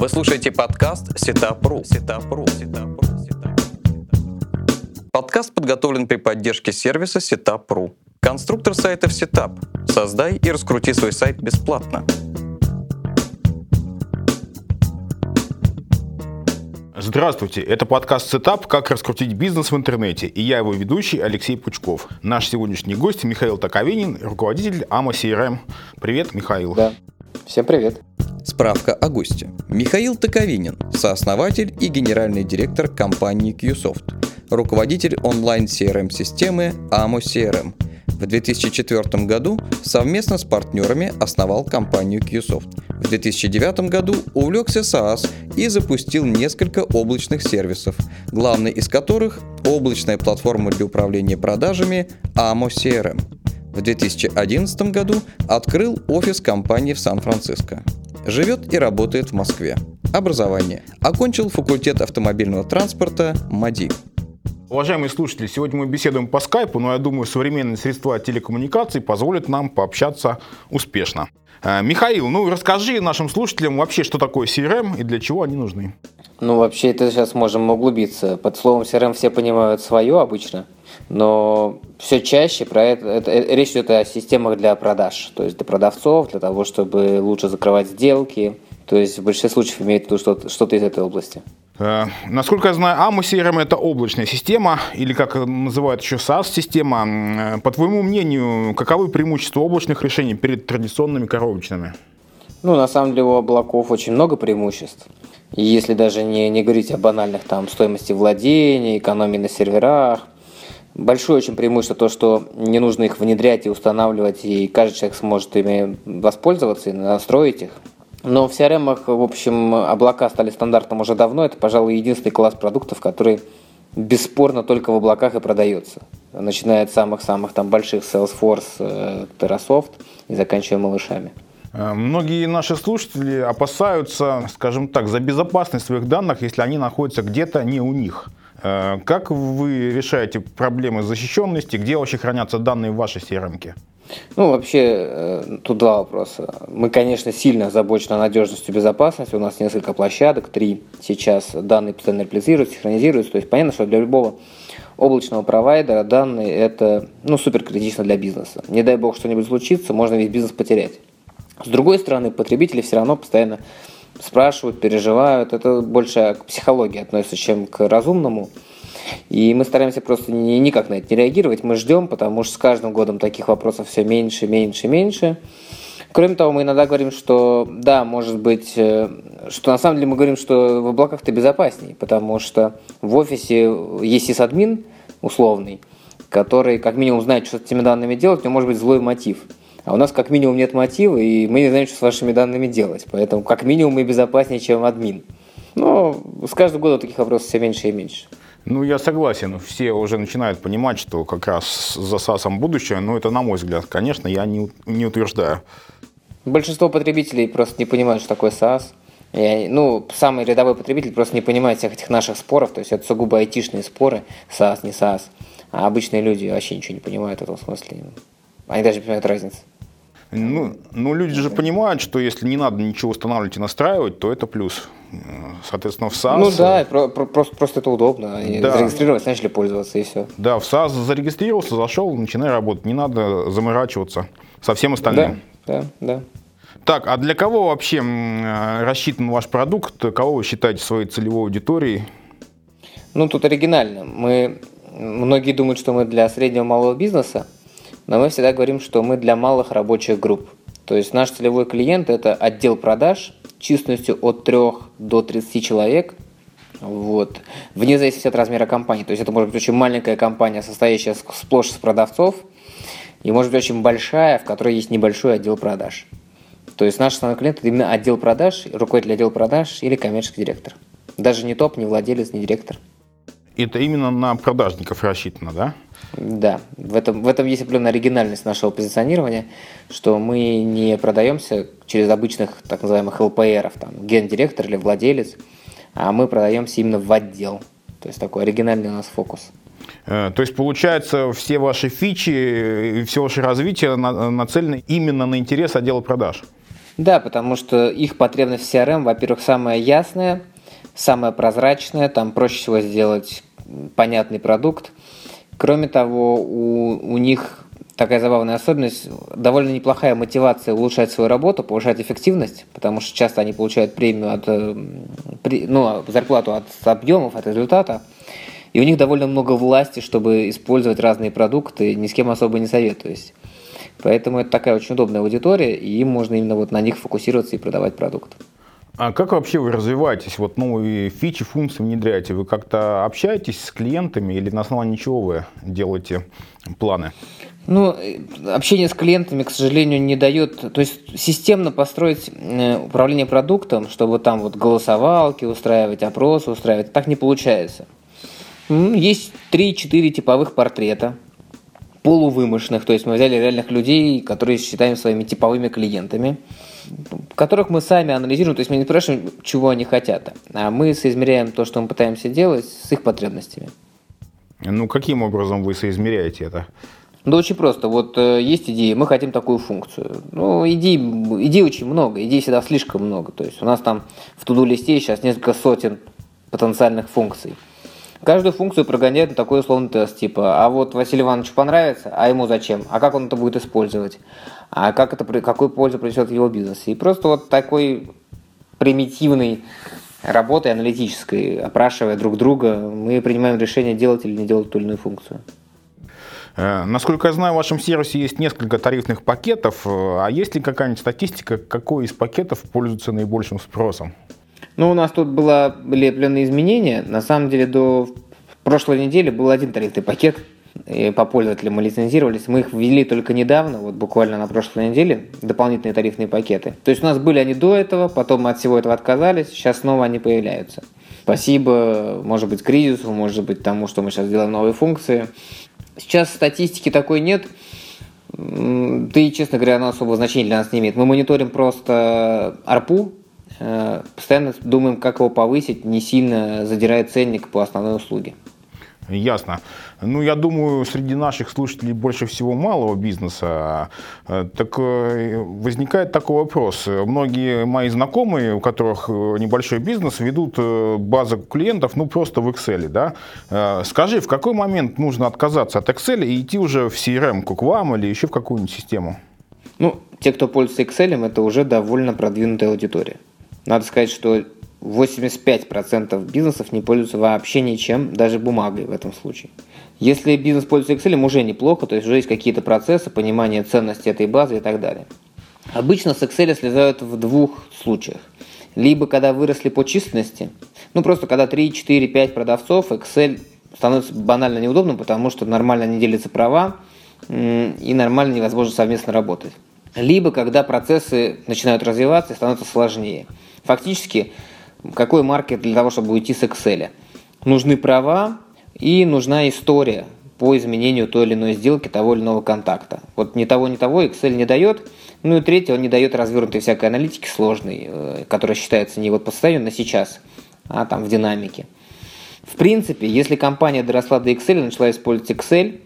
Вы слушаете подкаст Сетапру. Сетапру. Сетапру. Подкаст подготовлен при поддержке сервиса Setup.ru. Конструктор сайтов Setup. Создай и раскрути свой сайт бесплатно. Здравствуйте, это подкаст Setup «Как раскрутить бизнес в интернете» и я его ведущий Алексей Пучков. Наш сегодняшний гость Михаил Таковинин, руководитель AMO CRM. Привет, Михаил. Да, всем привет. Справка о госте. Михаил Таковинин, сооснователь и генеральный директор компании QSoft, руководитель онлайн-CRM-системы AMO CRM. В 2004 году совместно с партнерами основал компанию QSoft. В 2009 году увлекся SaaS и запустил несколько облачных сервисов, главный из которых – облачная платформа для управления продажами AMO CRM. В 2011 году открыл офис компании в Сан-Франциско. Живет и работает в Москве. Образование. Окончил факультет автомобильного транспорта МАДИ. Уважаемые слушатели, сегодня мы беседуем по скайпу, но я думаю, современные средства телекоммуникаций позволят нам пообщаться успешно. Э, Михаил, ну расскажи нашим слушателям вообще, что такое CRM и для чего они нужны. Ну, вообще, это сейчас можем углубиться. Под словом CRM все понимают свое обычно, но все чаще про это, это, это речь идет о системах для продаж, то есть для продавцов, для того, чтобы лучше закрывать сделки. То есть в большинстве случаев имеет в виду что-то, что-то из этой области. Э, насколько я знаю, AMO CRM это облачная система, или как называют еще SaaS-система. Э, по твоему мнению, каковы преимущества облачных решений перед традиционными коробочными? Ну, на самом деле у облаков очень много преимуществ. И если даже не, не говорить о банальных там стоимости владения, экономии на серверах, большое очень преимущество то, что не нужно их внедрять и устанавливать, и каждый человек сможет ими воспользоваться и настроить их. Но в CRM, в общем, облака стали стандартом уже давно. Это, пожалуй, единственный класс продуктов, который бесспорно только в облаках и продается. Начиная от самых-самых там больших Salesforce, э, Terrasoft и заканчивая малышами. Э, многие наши слушатели опасаются, скажем так, за безопасность своих данных, если они находятся где-то не у них. Э, как вы решаете проблемы защищенности? Где вообще хранятся данные в вашей CRM? -ке? Ну, вообще, э, тут два вопроса. Мы, конечно, сильно озабочены надежностью и безопасностью. У нас несколько площадок, три сейчас. Данные постоянно реплицируются, синхронизируются. То есть понятно, что для любого облачного провайдера данные это ну, супер критично для бизнеса. Не дай бог что-нибудь случится, можно весь бизнес потерять. С другой стороны, потребители все равно постоянно спрашивают, переживают. Это больше к психологии относится, чем к разумному. И мы стараемся просто ни, никак на это не реагировать. Мы ждем, потому что с каждым годом таких вопросов все меньше, меньше, меньше. Кроме того, мы иногда говорим, что да, может быть, э, что на самом деле мы говорим, что в облаках ты безопасней, потому что в офисе есть сисадмин условный, который как минимум знает, что с этими данными делать, него может быть злой мотив. А у нас как минимум нет мотива, и мы не знаем, что с вашими данными делать. Поэтому как минимум мы безопаснее, чем админ. Но с каждым годом таких вопросов все меньше и меньше. Ну, я согласен. Все уже начинают понимать, что как раз за САСом будущее, но это на мой взгляд. Конечно, я не, не утверждаю. Большинство потребителей просто не понимают, что такое САС. И, ну, самый рядовой потребитель просто не понимает всех этих наших споров. То есть это сугубо айтишные споры, САС, не САС. А обычные люди вообще ничего не понимают в этом смысле. Они даже не понимают разницы. Ну, ну, люди же понимают, что если не надо ничего устанавливать и настраивать, то это плюс. Соответственно, в SaaS... Ну да, про, про, просто, просто это удобно. Они да. зарегистрировались, начали пользоваться и все. Да, в SaaS зарегистрировался, зашел, начинай работать. Не надо заморачиваться со всем остальным. Да, да, да. Так, а для кого вообще рассчитан ваш продукт? Кого вы считаете своей целевой аудиторией? Ну, тут оригинально. Мы, многие думают, что мы для среднего малого бизнеса, но мы всегда говорим, что мы для малых рабочих групп. То есть наш целевой клиент – это отдел продаж численностью от 3 до 30 человек, вот. Вне зависимости от размера компании. То есть это может быть очень маленькая компания, состоящая сплошь из продавцов, и может быть очень большая, в которой есть небольшой отдел продаж. То есть наш основной клиент – это именно отдел продаж, руководитель отдела продаж или коммерческий директор. Даже не топ, не владелец, не директор. Это именно на продажников рассчитано, да? Да, в этом, в этом есть определенная оригинальность нашего позиционирования, что мы не продаемся через обычных так называемых ЛПРов, там, гендиректор или владелец, а мы продаемся именно в отдел. То есть такой оригинальный у нас фокус. Э, то есть, получается, все ваши фичи и все ваше развитие нацелены именно на интерес отдела продаж? Да, потому что их потребность в CRM, во-первых, самая ясная, самая прозрачная, там проще всего сделать понятный продукт. Кроме того, у, у них такая забавная особенность, довольно неплохая мотивация улучшать свою работу, повышать эффективность, потому что часто они получают премию от, э, ну, зарплату от объемов, от результата, и у них довольно много власти, чтобы использовать разные продукты, ни с кем особо не советуюсь. Поэтому это такая очень удобная аудитория, и им можно именно вот на них фокусироваться и продавать продукт. А как вообще вы развиваетесь? Вот новые фичи, функции внедряете? Вы как-то общаетесь с клиентами или на основании чего вы делаете планы? Ну, общение с клиентами, к сожалению, не дает, то есть системно построить э, управление продуктом, чтобы там вот голосовалки устраивать, опросы устраивать, так не получается. Есть 3-4 типовых портрета, полувымышленных, то есть мы взяли реальных людей, которые считаем своими типовыми клиентами, которых мы сами анализируем, то есть мы не спрашиваем, чего они хотят, а мы соизмеряем то, что мы пытаемся делать с их потребностями. Ну, каким образом вы соизмеряете это? Да очень просто. Вот э, есть идея, мы хотим такую функцию. Ну, идей, идей очень много, идей всегда слишком много. То есть у нас там в туду листе сейчас несколько сотен потенциальных функций. Каждую функцию прогоняют на такой условный тест, типа, а вот Василию Ивановичу понравится, а ему зачем? А как он это будет использовать? А как это, какую пользу принесет в его бизнесе? И просто вот такой примитивной работой аналитической, опрашивая друг друга, мы принимаем решение, делать или не делать ту или иную функцию. Э, насколько я знаю, в вашем сервисе есть несколько тарифных пакетов. Э, а есть ли какая-нибудь статистика, какой из пакетов пользуется наибольшим спросом? Ну, у нас тут было, были изменения. На самом деле, до прошлой недели был один тарифный пакет. И по пользователям мы лицензировались. Мы их ввели только недавно, вот буквально на прошлой неделе, дополнительные тарифные пакеты. То есть у нас были они до этого, потом мы от всего этого отказались, сейчас снова они появляются. Спасибо, может быть, кризису, может быть, тому, что мы сейчас делаем новые функции. Сейчас статистики такой нет. И, честно говоря, она особого значения для нас не имеет. Мы мониторим просто э, постоянно думаем, как его повысить, не сильно задирая ценник по основной услуге. Ясно. Ну, я думаю, среди наших слушателей больше всего малого бизнеса. Э, так э, возникает такой вопрос. Многие мои знакомые, у которых э, небольшой бизнес, ведут базу клиентов, ну, просто в Excel, да? Скажи, в какой момент нужно отказаться от Excel и идти уже в CRM, к вам или еще в какую-нибудь систему? Ну, те, кто пользуется Excel, это уже довольно продвинутая аудитория. Надо сказать, что 85% бизнесов не пользуются вообще ничем, даже бумагой в этом случае. Если бизнес пользуется Excel, уже неплохо, то есть уже есть какие-то процессы, понимание ценности этой базы и так далее. Обычно с Excel слезают в двух случаях. Либо когда выросли по численности, ну просто когда 3, 4, 5 продавцов, Excel становится банально неудобным, потому что нормально не делятся права и нормально невозможно совместно работать. Либо когда процессы начинают развиваться и становятся сложнее. Фактически какой маркет для того, чтобы уйти с Excel? Нужны права и нужна история по изменению той или иной сделки, того или иного контакта. Вот ни того, ни того Excel не дает. Ну и третье, он не дает развернутой всякой аналитики сложной, э, которая считается не вот по состоянию на сейчас, а там в динамике. В принципе, если компания доросла до Excel и начала использовать Excel,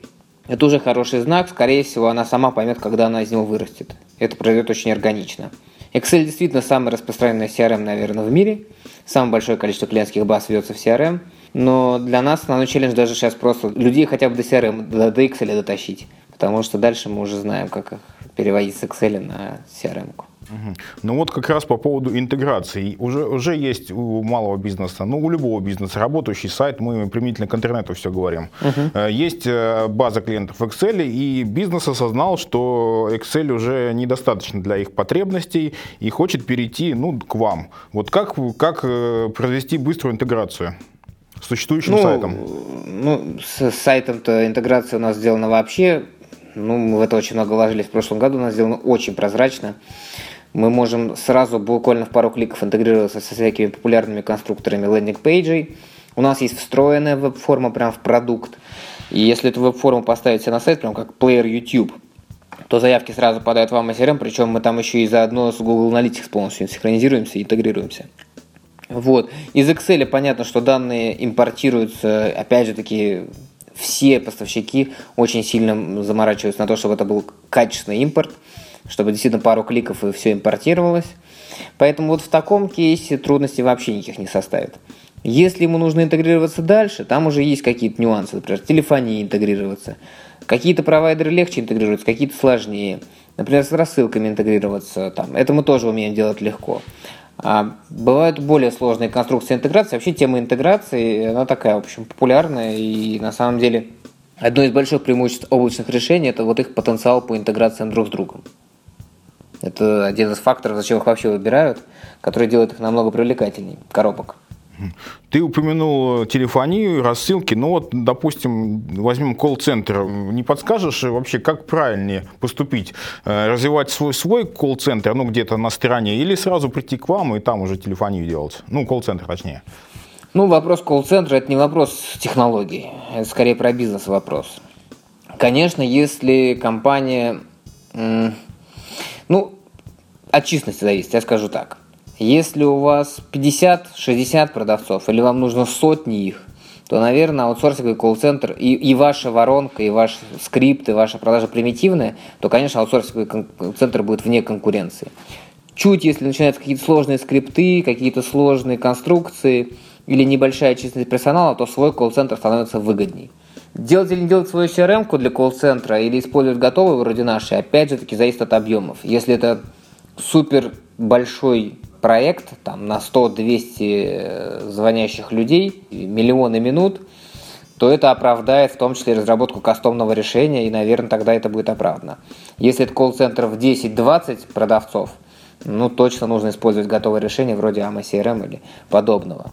это уже хороший знак. Скорее всего, она сама поймет, когда она из него вырастет. Это произойдет очень органично. Excel действительно самый распространенный CRM, наверное, в мире. Самое большое количество клиентских баз ведется в CRM. Но для нас основной челлендж даже сейчас просто людей хотя бы до CRM, до, до Excel дотащить. Потому что дальше мы уже знаем, как их переводить с Excel на CRM. -ку. Ну вот как раз по поводу интеграции. Уже, уже есть у малого бизнеса, ну у любого бизнеса работающий сайт, мы применительно к интернету все говорим. Угу. Есть э, база клиентов в Excel, и бизнес осознал, что Excel уже недостаточно для их потребностей и хочет перейти ну, к вам. Вот как, как э, провести быструю интеграцию? с существующим ну, сайтом? Ну, с сайтом-то интеграция у нас сделана вообще. Ну, мы в это очень много вложились в прошлом году, у нас сделано очень прозрачно мы можем сразу буквально в пару кликов интегрироваться со всякими популярными конструкторами landing page ей. У нас есть встроенная веб-форма прямо в продукт. И если эту веб-форму поставить на сайт, прям как плеер YouTube, то заявки сразу подают вам SRM, причем мы там еще и заодно с Google Analytics полностью синхронизируемся и интегрируемся. Вот. Из Excel понятно, что данные импортируются, опять же таки, все поставщики очень сильно заморачиваются на то, чтобы это был качественный импорт – чтобы действительно пару кликов и все импортировалось. Поэтому вот в таком кейсе трудностей вообще никаких не составит. Если ему нужно интегрироваться дальше, там уже есть какие-то нюансы, например, телефонии интегрироваться. Какие-то провайдеры легче интегрируются, какие-то сложнее. Например, с рассылками интегрироваться, там, это мы тоже умеем делать легко. А бывают более сложные конструкции интеграции. Вообще тема интеграции, она такая, в общем, популярная. И на самом деле одно из больших преимуществ облачных решений – это вот их потенциал по интеграциям друг с другом. Это один из факторов, зачем их вообще выбирают, который делает их намного привлекательнее коробок. Ты упомянул телефонию, рассылки. Ну вот, допустим, возьмем колл-центр. Не подскажешь вообще, как правильнее поступить? Э, развивать свой, свой колл-центр, ну где-то на стороне, или сразу прийти к вам и там уже телефонию делать? Ну, колл-центр точнее. Ну, вопрос колл-центра – это не вопрос технологий, это скорее про бизнес вопрос. Конечно, если компания, ну, от честности зависит, я скажу так. Если у вас 50-60 продавцов, или вам нужно сотни их, то, наверное, аутсорсинговый колл-центр и, и ваша воронка, и ваш скрипт, и ваша продажа примитивная, то, конечно, аутсорсинговый центр будет вне конкуренции. Чуть, если начинаются какие-то сложные скрипты, какие-то сложные конструкции или небольшая численность персонала, то свой колл-центр становится выгодней. Делать или не делать свою CRM для колл-центра или использовать готовые вроде нашей, опять же таки зависит от объемов. Если это супер большой проект там, на 100-200 э, звонящих людей, миллионы минут, то это оправдает в том числе разработку кастомного решения, и, наверное, тогда это будет оправдано. Если это колл-центр в 10-20 продавцов, ну, точно нужно использовать готовое решение вроде AMA CRM или подобного.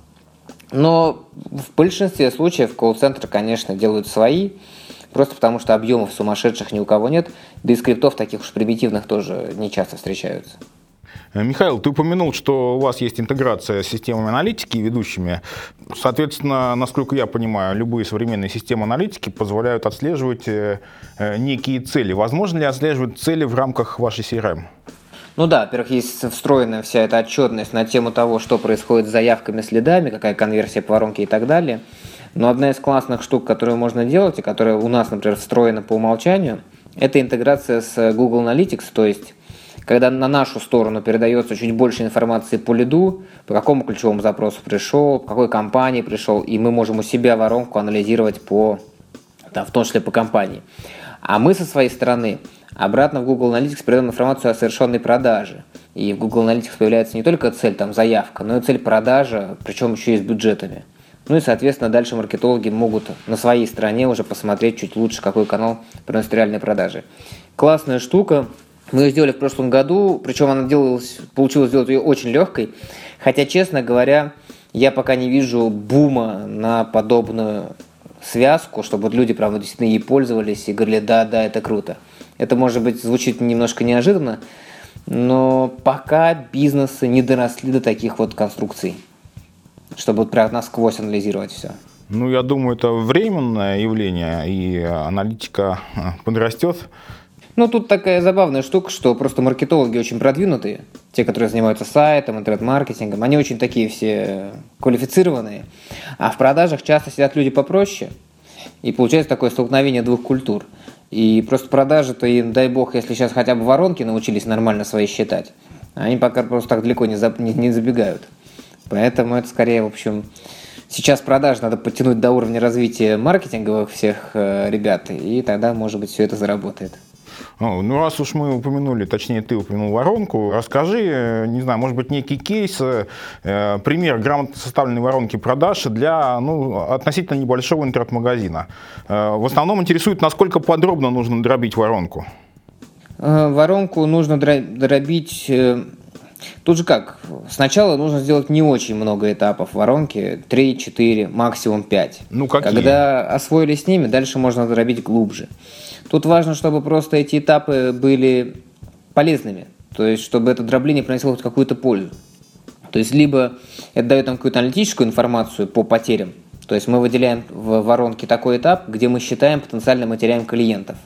Но в большинстве случаев колл-центры, конечно, делают свои, просто потому что объемов сумасшедших ни у кого нет, да и скриптов таких уж примитивных тоже не часто встречаются. Э, Михаил, ты упомянул, что у вас есть интеграция с системами аналитики и ведущими. Соответственно, насколько я понимаю, любые современные системы аналитики позволяют отслеживать э, э, некие цели. Возможно ли отслеживать цели в рамках вашей CRM? Ну да, во-первых, есть встроенная вся эта отчетность на тему того, что происходит с заявками, следами, какая конверсия по воронке и так далее. Но одна из классных штук, которую можно делать, и которая у нас, например, встроена по умолчанию, это интеграция с Google Analytics, то есть когда на нашу сторону передается чуть больше информации по лиду, по какому ключевому запросу пришел, по какой компании пришел, и мы можем у себя воронку анализировать по, там, в том числе по компании. А мы со своей стороны обратно в Google Analytics передаем информацию о совершенной продаже. И в Google Analytics появляется не только цель там, заявка, но и цель продажи, причем еще и с бюджетами. Ну и, соответственно, дальше маркетологи могут на своей стороне уже посмотреть чуть лучше, какой канал приносит реальные продажи. Классная штука, мы ее сделали в прошлом году, причем она делалась, получилось сделать ее очень легкой. Хотя, честно говоря, я пока не вижу бума на подобную связку, чтобы вот люди, правда, действительно ей пользовались и говорили, да, да, это круто. Это, может быть, звучит немножко неожиданно, но пока бизнесы не доросли до таких вот конструкций, чтобы вот прям насквозь анализировать все. Ну, я думаю, это временное явление, и аналитика подрастет ну, тут такая забавная штука, что просто маркетологи очень продвинутые, те, которые занимаются сайтом, интернет-маркетингом, они очень такие все квалифицированные, а в продажах часто сидят люди попроще, и получается такое столкновение двух культур. И просто продажи-то им, дай бог, если сейчас хотя бы воронки научились нормально свои считать, они пока просто так далеко не, за, не, не забегают. Поэтому это скорее, в общем, сейчас продаж надо подтянуть до уровня развития маркетинговых всех э, ребят, и тогда, может быть, все это заработает. Ну, раз уж мы упомянули, точнее, ты упомянул воронку, расскажи, э, не знаю, может быть, некий кейс, э, пример грамотно составленной воронки продаж для ну, относительно небольшого интернет-магазина. Э, в основном интересует, насколько подробно нужно дробить воронку. Э, воронку нужно дробить... Э, тут же как? Сначала нужно сделать не очень много этапов воронки, 3-4, максимум 5. Ну, какие? Когда освоили с ними, дальше можно дробить глубже. Тут важно, чтобы просто эти этапы были полезными, то есть чтобы это дробление приносило хоть какую-то пользу. То есть либо это дает нам какую-то аналитическую информацию по потерям, то есть мы выделяем в воронке такой этап, где мы считаем потенциально мы теряем клиентов.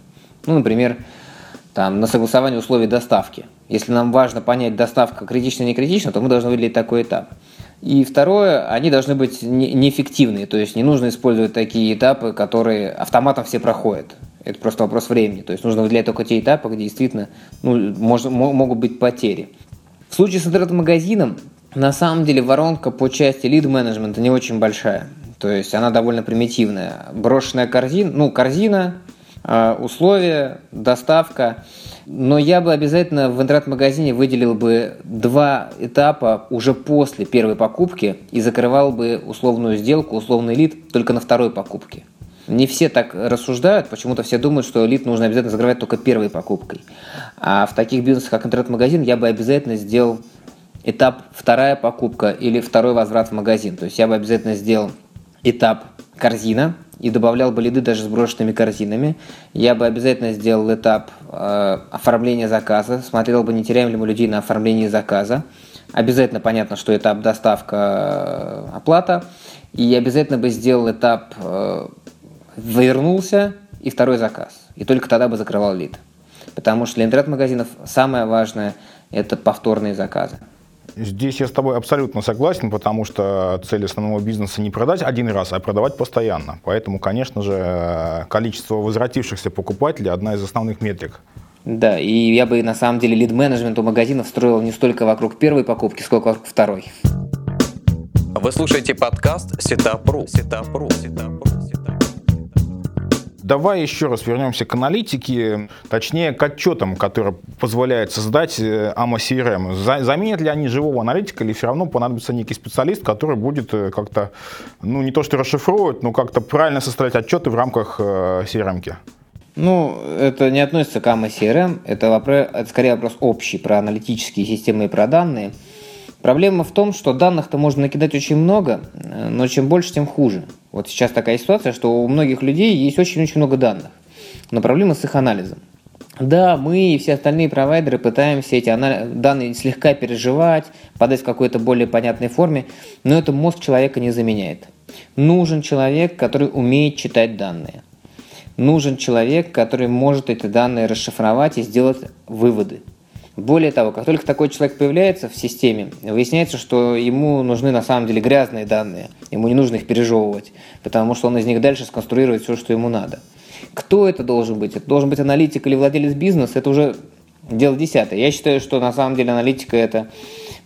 Ну, например, там, на согласование условий доставки. Если нам важно понять, доставка критична или не критична, то мы должны выделить такой этап. И второе, они должны быть неэффективные, то есть не нужно использовать такие этапы, которые автоматом все проходят. Это просто вопрос времени. То есть нужно выделять только те этапы, где действительно ну, можно, могут быть потери. В случае с интернет-магазином, на самом деле воронка по части лид-менеджмента не очень большая. То есть она довольно примитивная. Брошенная корзина, ну, корзина, а, условия, доставка. Но я бы обязательно в интернет-магазине выделил бы два этапа уже после первой покупки и закрывал бы условную сделку, условный лид только на второй покупке. Не все так рассуждают, почему-то все думают, что лид нужно обязательно закрывать только первой покупкой. А в таких бизнесах, как интернет-магазин, я бы обязательно сделал этап вторая покупка или второй возврат в магазин. То есть я бы обязательно сделал этап корзина и добавлял бы лиды даже с брошенными корзинами. Я бы обязательно сделал этап э, оформления заказа, смотрел бы, не теряем ли мы людей на оформлении заказа. Обязательно понятно, что этап доставка, э, оплата. И обязательно бы сделал этап э, вернулся и второй заказ. И только тогда бы закрывал лид. Потому что для интернет-магазинов самое важное – это повторные заказы. Здесь я с тобой абсолютно согласен, потому что цель основного бизнеса не продать один раз, а продавать постоянно. Поэтому, конечно же, количество возвратившихся покупателей – одна из основных метрик. Да, и я бы на самом деле лид-менеджмент у магазинов строил не столько вокруг первой покупки, сколько вокруг второй. Вы слушаете подкаст Сетапру. Сетапру. Сетапру. Давай еще раз вернемся к аналитике, точнее к отчетам, которые позволяют создать AMO э, CRM. Заменят ли они живого аналитика или все равно понадобится некий специалист, который будет э, как-то, ну не то что расшифровывать, но как-то правильно составлять отчеты в рамках CRM? Э, ну, это не относится к AMO CRM, это, вопрос, это скорее вопрос общий про аналитические системы и про данные. Проблема в том, что данных-то можно накидать очень много, но чем больше, тем хуже. Вот сейчас такая ситуация, что у многих людей есть очень-очень много данных, но проблема с их анализом. Да, мы и все остальные провайдеры пытаемся эти данные слегка переживать, подать в какой-то более понятной форме, но это мозг человека не заменяет. Нужен человек, который умеет читать данные. Нужен человек, который может эти данные расшифровать и сделать выводы. Более того, как только такой человек появляется в системе, выясняется, что ему нужны на самом деле грязные данные, ему не нужно их пережевывать, потому что он из них дальше сконструирует все, что ему надо. Кто это должен быть? Это должен быть аналитик или владелец бизнеса, это уже дело десятое. Я считаю, что на самом деле аналитика это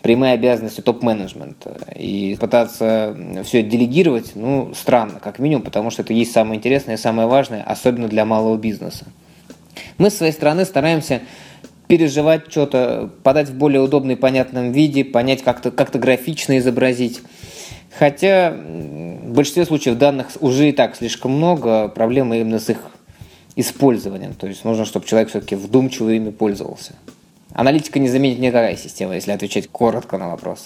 прямые обязанности топ-менеджмента. И пытаться все это делегировать, ну, странно, как минимум, потому что это есть самое интересное и самое важное, особенно для малого бизнеса. Мы с своей стороны стараемся переживать что-то, подать в более удобный, понятном виде, понять как-то как графично изобразить. Хотя в большинстве случаев данных уже и так слишком много, проблемы именно с их использованием. То есть нужно, чтобы человек все-таки вдумчиво ими пользовался. Аналитика не заменит никакая система, если отвечать коротко на вопрос.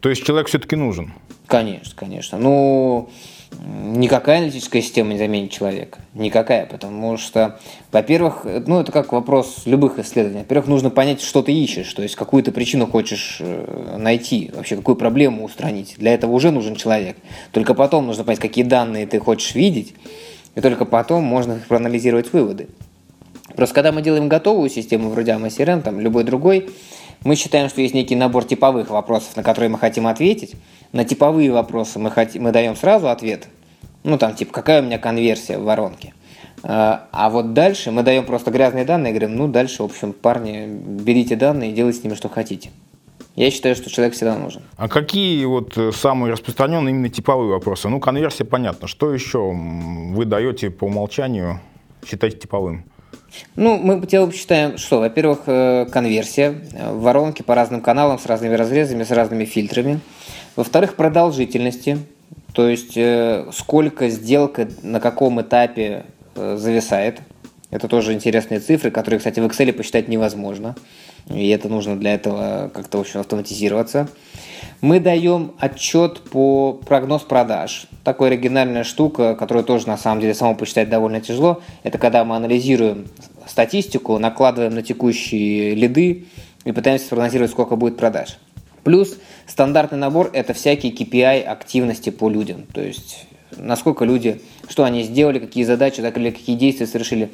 То есть человек все-таки нужен? Конечно, конечно. Ну, никакая аналитическая система не заменит человека. Никакая, потому что, во-первых, ну это как вопрос любых исследований. Во-первых, нужно понять, что ты ищешь, то есть какую ты причину хочешь э, найти, вообще какую проблему устранить. Для этого уже нужен человек. Только потом нужно понять, какие данные ты хочешь видеть, и только потом можно проанализировать выводы. Просто когда мы делаем готовую систему, вроде AMA там любой другой, мы считаем, что есть некий набор типовых вопросов, на которые мы хотим ответить. На типовые вопросы мы, хотим, мы даем сразу ответ. Ну, там, типа, какая у меня конверсия в воронке. А, а вот дальше мы даем просто грязные данные и говорим, ну, дальше, в общем, парни, берите данные и делайте с ними, что хотите. Я считаю, что человек всегда нужен. А какие вот э, самые распространенные именно типовые вопросы? Ну, конверсия понятно. Что еще вы даете по умолчанию считать типовым? Ну, мы тебе считаем, что, во-первых, э, конверсия, э, воронки по разным каналам с разными разрезами, с разными фильтрами. Во-вторых, продолжительности, то есть э, сколько сделка на каком этапе зависает. Это тоже интересные цифры, которые, кстати, в Excel посчитать невозможно. И это нужно для этого как-то, в общем, автоматизироваться. Мы даем отчет по прогноз продаж. Такая оригинальная штука, которую тоже на самом деле само посчитать довольно тяжело. Это когда мы анализируем статистику, накладываем на текущие лиды и пытаемся спрогнозировать, сколько будет продаж. Плюс стандартный набор – это всякие KPI активности по людям. То есть насколько люди, что они сделали, какие задачи, так или какие действия совершили.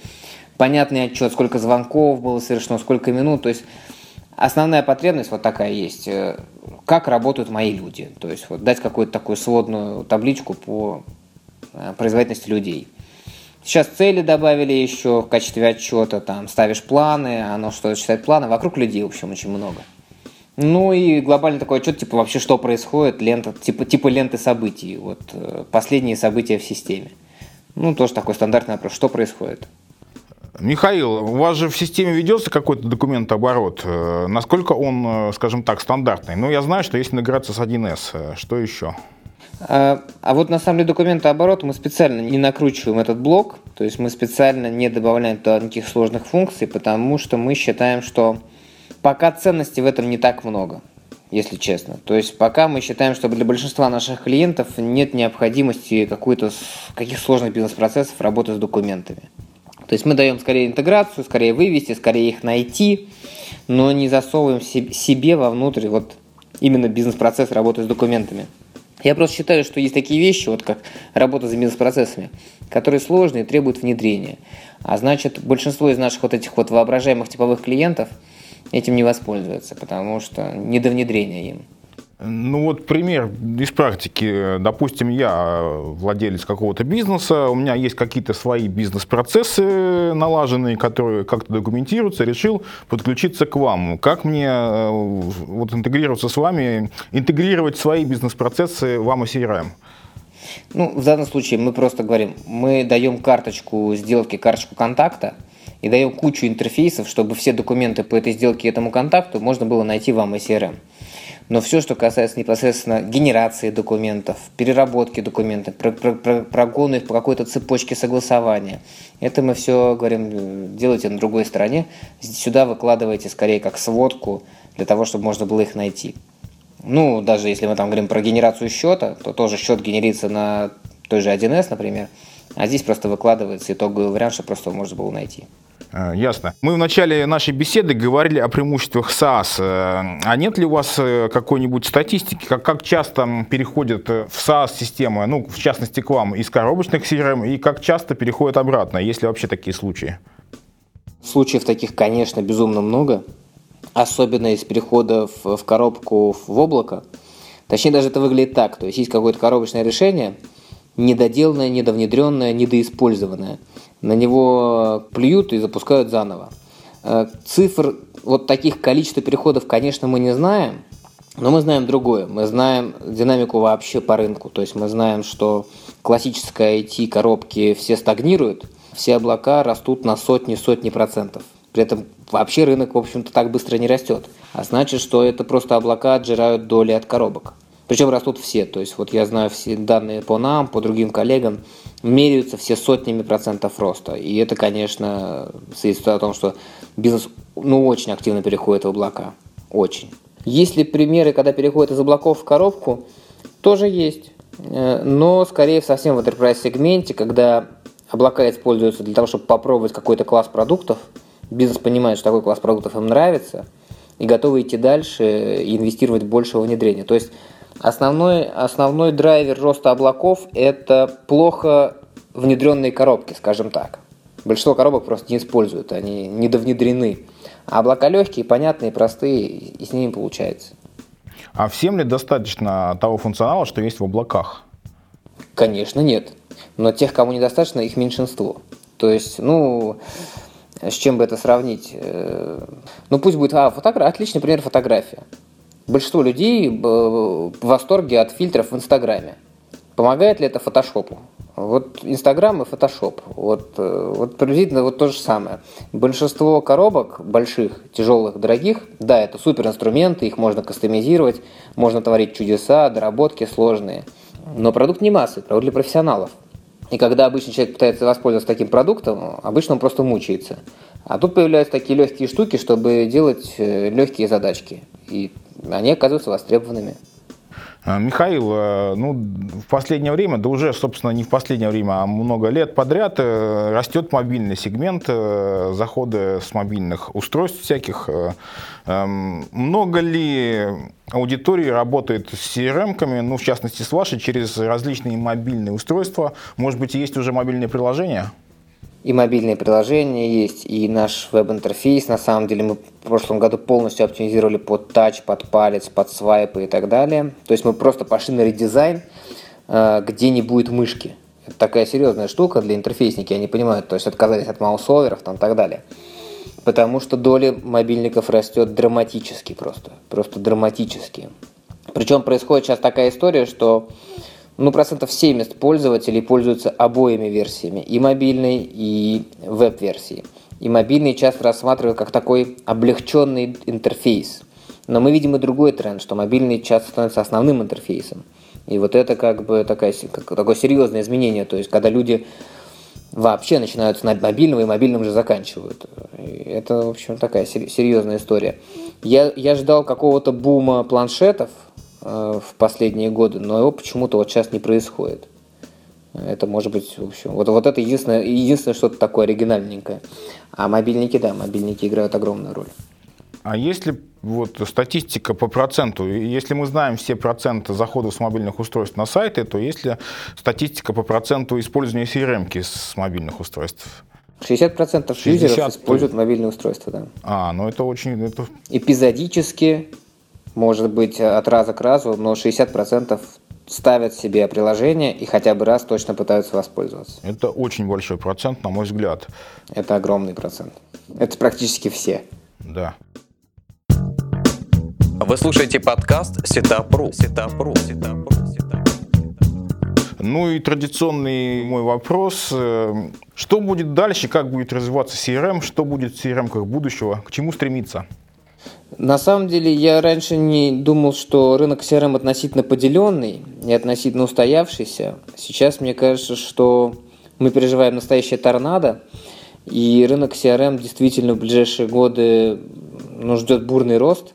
Понятный отчет, сколько звонков было совершено, сколько минут. То есть основная потребность вот такая есть как работают мои люди. То есть вот дать какую-то такую сводную табличку по э, производительности людей. Сейчас цели добавили еще в качестве отчета, там ставишь планы, оно что считает планы, вокруг людей, в общем, очень много. Ну и глобальный такой отчет, типа вообще что происходит, лента, типа, типа ленты событий, вот э, последние события в системе. Ну, тоже такой стандартный вопрос, что происходит. Михаил, у вас же в системе ведется какой-то документооборот. Э, насколько он, э, скажем так, стандартный? Ну, я знаю, что есть интеграция с 1С. Что еще? А, а вот на самом деле документооборот мы специально не накручиваем этот блок, то есть мы специально не добавляем туда никаких сложных функций, потому что мы считаем, что пока ценностей в этом не так много, если честно. То есть пока мы считаем, что для большинства наших клиентов нет необходимости какой-то каких сложных бизнес-процессов работы с документами. То есть мы даем скорее интеграцию, скорее вывести, скорее их найти, но не засовываем себе вовнутрь вот именно бизнес-процесс работы с документами. Я просто считаю, что есть такие вещи, вот как работа с бизнес-процессами, которые сложные и требуют внедрения. А значит, большинство из наших вот этих вот воображаемых типовых клиентов – этим не воспользуются, потому что не до внедрения им. Ну вот пример из практики. Допустим, я владелец какого-то бизнеса, у меня есть какие-то свои бизнес-процессы налаженные, которые как-то документируются, решил подключиться к вам. Как мне э, вот интегрироваться с вами, интегрировать свои бизнес-процессы в AMO CRM? Ну, в данном случае мы просто говорим, мы даем карточку сделки, карточку контакта, и даем кучу интерфейсов, чтобы все документы по этой сделке этому контакту можно было найти в AMA Но все, что касается непосредственно генерации документов, переработки документов, про, про, про, прогона их по какой-то цепочке согласования, это мы все говорим, делайте на другой стороне. Сюда выкладывайте скорее как сводку для того, чтобы можно было их найти. Ну, даже если мы там говорим про генерацию счета, то тоже счет генерится на той же 1С, например, а здесь просто выкладывается итоговый вариант, чтобы просто можно было найти. Э, ясно. Мы в начале нашей беседы говорили о преимуществах SaaS. Э, а нет ли у вас э, какой-нибудь статистики, как, как часто переходят в SaaS-системы, ну, в частности, к вам, из коробочных CRM, и как часто переходят обратно, есть ли вообще такие случаи? Случаев таких, конечно, безумно много, особенно из переходов в коробку в облако. Точнее, даже это выглядит так, то есть есть какое-то коробочное решение, недоделанное, недовнедренное, недоиспользованное – на него плюют и запускают заново. Э, цифр вот таких количества переходов, конечно, мы не знаем, но мы знаем другое. Мы знаем динамику вообще по рынку. То есть мы знаем, что классическая IT-коробки все стагнируют, все облака растут на сотни-сотни процентов. При этом вообще рынок, в общем-то, так быстро не растет. А значит, что это просто облака отжирают доли от коробок. Причем растут все. То есть вот я знаю все данные по нам, по другим коллегам меряются все сотнями процентов роста. И это, конечно, свидетельствует о том, что бизнес ну, очень активно переходит в облака. Очень. Есть ли примеры, когда переходит из облаков в коробку? Тоже есть. Э, но скорее совсем в enterprise сегменте, когда облака используются для того, чтобы попробовать какой-то класс продуктов, бизнес понимает, что такой класс продуктов им нравится, и готовы идти дальше и инвестировать больше в внедрение. То есть Основной, основной драйвер роста облаков – это плохо внедренные коробки, скажем так. Большинство коробок просто не используют, они недовнедрены. А облака легкие, понятные, простые, и с ними получается. А всем ли достаточно того функционала, что есть в облаках? Конечно, нет. Но тех, кому недостаточно, их меньшинство. То есть, ну, с чем бы это сравнить? Э, ну, пусть будет, а, фотография, отличный пример фотография. Большинство людей в восторге от фильтров в Инстаграме. Помогает ли это фотошопу? Вот Инстаграм и Фотошоп. Вот, э, вот приблизительно вот то же самое. Большинство коробок больших, тяжелых, дорогих, да, это супер инструменты, их можно кастомизировать, можно творить чудеса, доработки сложные. Но продукт не массовый, продукт для профессионалов. И когда обычный человек пытается воспользоваться таким продуктом, обычно он просто мучается. А тут появляются такие легкие штуки, чтобы делать э, легкие задачки. И они оказываются востребованными. А, Михаил, э, ну, в последнее время, да уже, собственно, не в последнее время, а много лет подряд э, растет мобильный сегмент, э, заходы с мобильных устройств всяких. Эм, много ли аудитории работает с CRM-ками, ну, в частности, с вашей, через различные мобильные устройства? Может быть, есть уже мобильные приложения? И мобильные приложения есть, и наш веб-интерфейс. На самом деле мы в прошлом году полностью оптимизировали под тач, под палец, под свайпы и так далее. То есть мы просто пошли на редизайн, э, где не будет мышки. Это такая серьезная штука для интерфейсники, они понимают, то есть отказались от маусоверов там и так далее. Потому что доля мобильников растет драматически просто, просто драматически. Причем происходит сейчас такая история, что ну, процентов 70 пользователей пользуются обоими версиями, и мобильной, и веб-версией. И мобильный часто рассматривают как такой облегченный интерфейс. Но мы видим и другой тренд, что мобильный часто становится основным интерфейсом. И вот это как бы такая, как, такое серьезное изменение. То есть, когда люди вообще начинают с мобильного и мобильным же заканчивают. И это, в общем, такая серьезная история. Я, я ждал какого-то бума планшетов в последние годы, но его почему-то вот сейчас не происходит. Это может быть, в общем, вот, вот это единственное, единственное что-то такое оригинальненькое. А мобильники, да, мобильники играют огромную роль. А если вот статистика по проценту, если мы знаем все проценты заходов с мобильных устройств на сайты, то есть ли статистика по проценту использования CRM с мобильных устройств? 60% 60 юзеров используют мобильные устройства, да. А, ну это очень... Это... Эпизодически, может быть, от раза к разу, но 60% ставят себе приложение и хотя бы раз точно пытаются воспользоваться. Это очень большой процент, на мой взгляд. Это огромный процент. Это практически все. Да. Вы слушаете подкаст Сетапру. Сетапру. Сетапру. Ну и традиционный мой вопрос. Э, что будет дальше, как будет развиваться CRM, что будет в CRM будущего, к чему стремиться? На самом деле, я раньше не думал, что рынок CRM относительно поделенный и относительно устоявшийся. Сейчас мне кажется, что мы переживаем настоящее торнадо, и рынок CRM действительно в ближайшие годы ну, ждет бурный рост.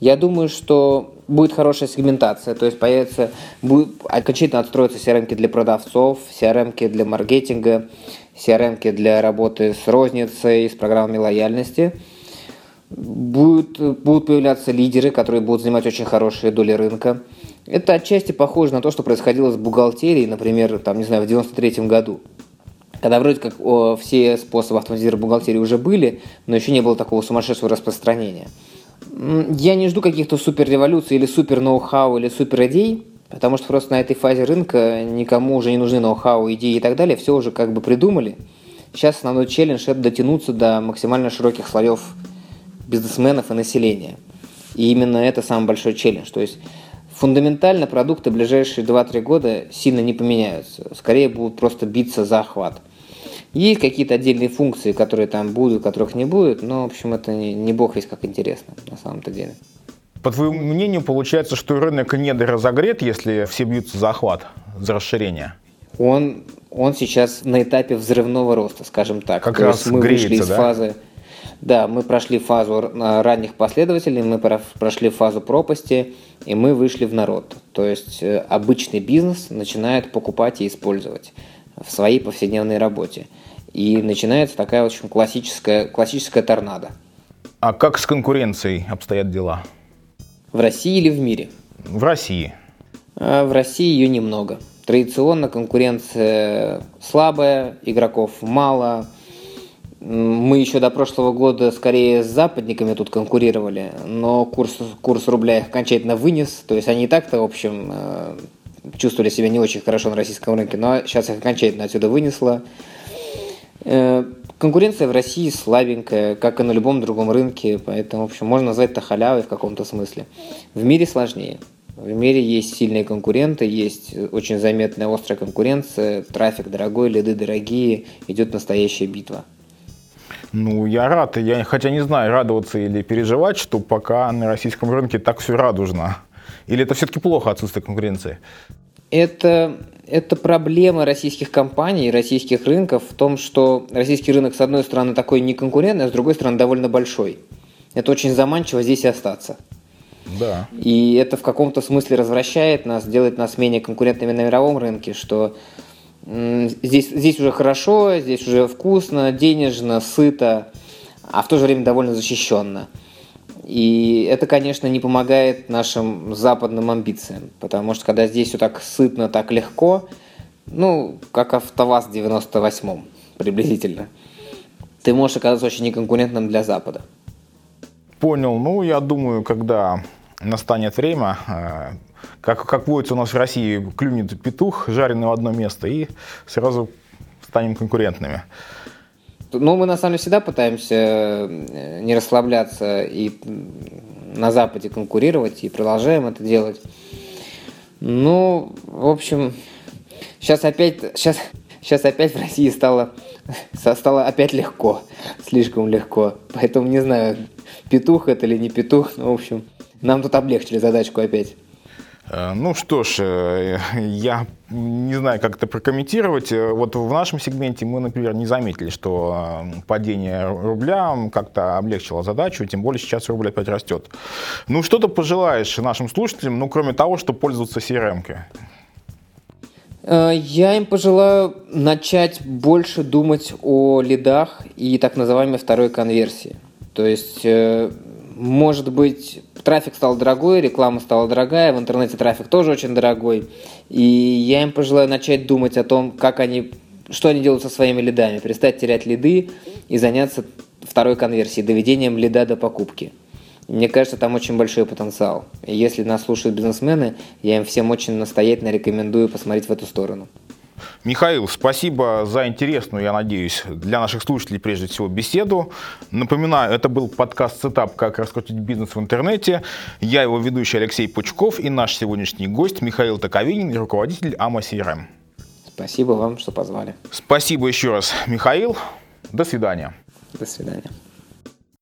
Я думаю, что будет хорошая сегментация, то есть появится, будет, окончательно отстроятся CRM для продавцов, CRM для маркетинга, CRM для работы с розницей, с программами лояльности. Будут, будут появляться лидеры, которые будут занимать очень хорошие доли рынка. Это отчасти похоже на то, что происходило с бухгалтерией, например, там, не знаю, в 93 году. Когда вроде как о, все способы автоматизировать бухгалтерии уже были, но еще не было такого сумасшедшего распространения. Я не жду каких-то супер революций или супер ноу-хау или супер идей, потому что просто на этой фазе рынка никому уже не нужны ноу-хау, идеи и так далее, все уже как бы придумали. Сейчас основной челлендж – это дотянуться до максимально широких слоев бизнесменов и населения. И именно это самый большой челлендж. То есть фундаментально продукты в ближайшие 2-3 года сильно не поменяются. Скорее будут просто биться за охват. Есть какие-то отдельные функции, которые там будут, которых не будет, но, в общем, это не, не бог весь как интересно на самом-то деле. По твоему мнению, получается, что рынок не разогрет, если все бьются за охват, за расширение? Он, он сейчас на этапе взрывного роста, скажем так. Как То раз мы греется, вышли из да? фазы... Да, мы прошли фазу ранних последователей, мы прошли фазу пропасти, и мы вышли в народ. То есть э, обычный бизнес начинает покупать и использовать в своей повседневной работе. И начинается такая очень классическая, классическая торнадо. А как с конкуренцией обстоят дела? В России или в мире? В России. А в России ее немного. Традиционно конкуренция слабая, игроков мало. Мы еще до прошлого года скорее с западниками тут конкурировали, но курс, курс рубля их окончательно вынес. То есть они и так-то, в общем, э, чувствовали себя не очень хорошо на российском рынке, но сейчас их окончательно отсюда вынесло. Э, конкуренция в России слабенькая, как и на любом другом рынке, поэтому, в общем, можно назвать это халявой в каком-то смысле. В мире сложнее. В мире есть сильные конкуренты, есть очень заметная острая конкуренция, трафик дорогой, лиды дорогие, идет настоящая битва. Ну, я рад. Я хотя не знаю, радоваться или переживать, что пока на российском рынке так все радужно. Или это все-таки плохо отсутствие конкуренции? Это, это проблема российских компаний, российских рынков в том, что российский рынок, с одной стороны, такой неконкурентный, а с другой стороны, довольно большой. Это очень заманчиво здесь и остаться. Да. И это в каком-то смысле развращает нас, делает нас менее конкурентными на мировом рынке, что здесь, здесь уже хорошо, здесь уже вкусно, денежно, сыто, а в то же время довольно защищенно. И это, конечно, не помогает нашим западным амбициям, потому что когда здесь все так сытно, так легко, ну, как АвтоВАЗ в 98-м приблизительно, ты можешь оказаться очень неконкурентным для Запада. Понял. Ну, я думаю, когда настанет время, э, как, как водится у нас в России, клюнет петух, жареный в одно место, и сразу станем конкурентными. Ну, мы на самом деле всегда пытаемся э, не расслабляться и на Западе конкурировать, и продолжаем это делать. Ну, в общем, сейчас опять, сейчас, сейчас опять в России стало, стало опять легко, слишком легко. Поэтому не знаю, петух это или не петух, но, в общем, нам тут облегчили задачку опять. Э, ну что ж, э, я не знаю, как это прокомментировать. Э, вот в нашем сегменте мы, например, не заметили, что падение рубля как-то облегчило задачу, тем более сейчас рубль опять растет. Ну что ты пожелаешь нашим слушателям, ну кроме того, что пользоваться CRM-кой? Я им пожелаю начать больше думать о лидах и так называемой второй конверсии. То есть, может быть, трафик стал дорогой, реклама стала дорогая, в интернете трафик тоже очень дорогой. И я им пожелаю начать думать о том, как они, что они делают со своими лидами, перестать терять лиды и заняться второй конверсией, доведением лида до покупки. Мне кажется, там очень большой потенциал. И если нас слушают бизнесмены, я им всем очень настоятельно рекомендую посмотреть в эту сторону. Михаил, спасибо за интересную, я надеюсь, для наших слушателей прежде всего беседу. Напоминаю, это был подкаст «Сетап. Как раскрутить бизнес в интернете». Я его ведущий Алексей Пучков и наш сегодняшний гость Михаил Токовинин, руководитель amoCRM. Спасибо вам, что позвали. Спасибо еще раз, Михаил. До свидания. До свидания.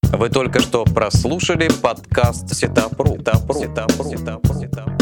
Вы только что прослушали подкаст Сетапру. Сетапру. Сетапру. Сетапру. Сетапру.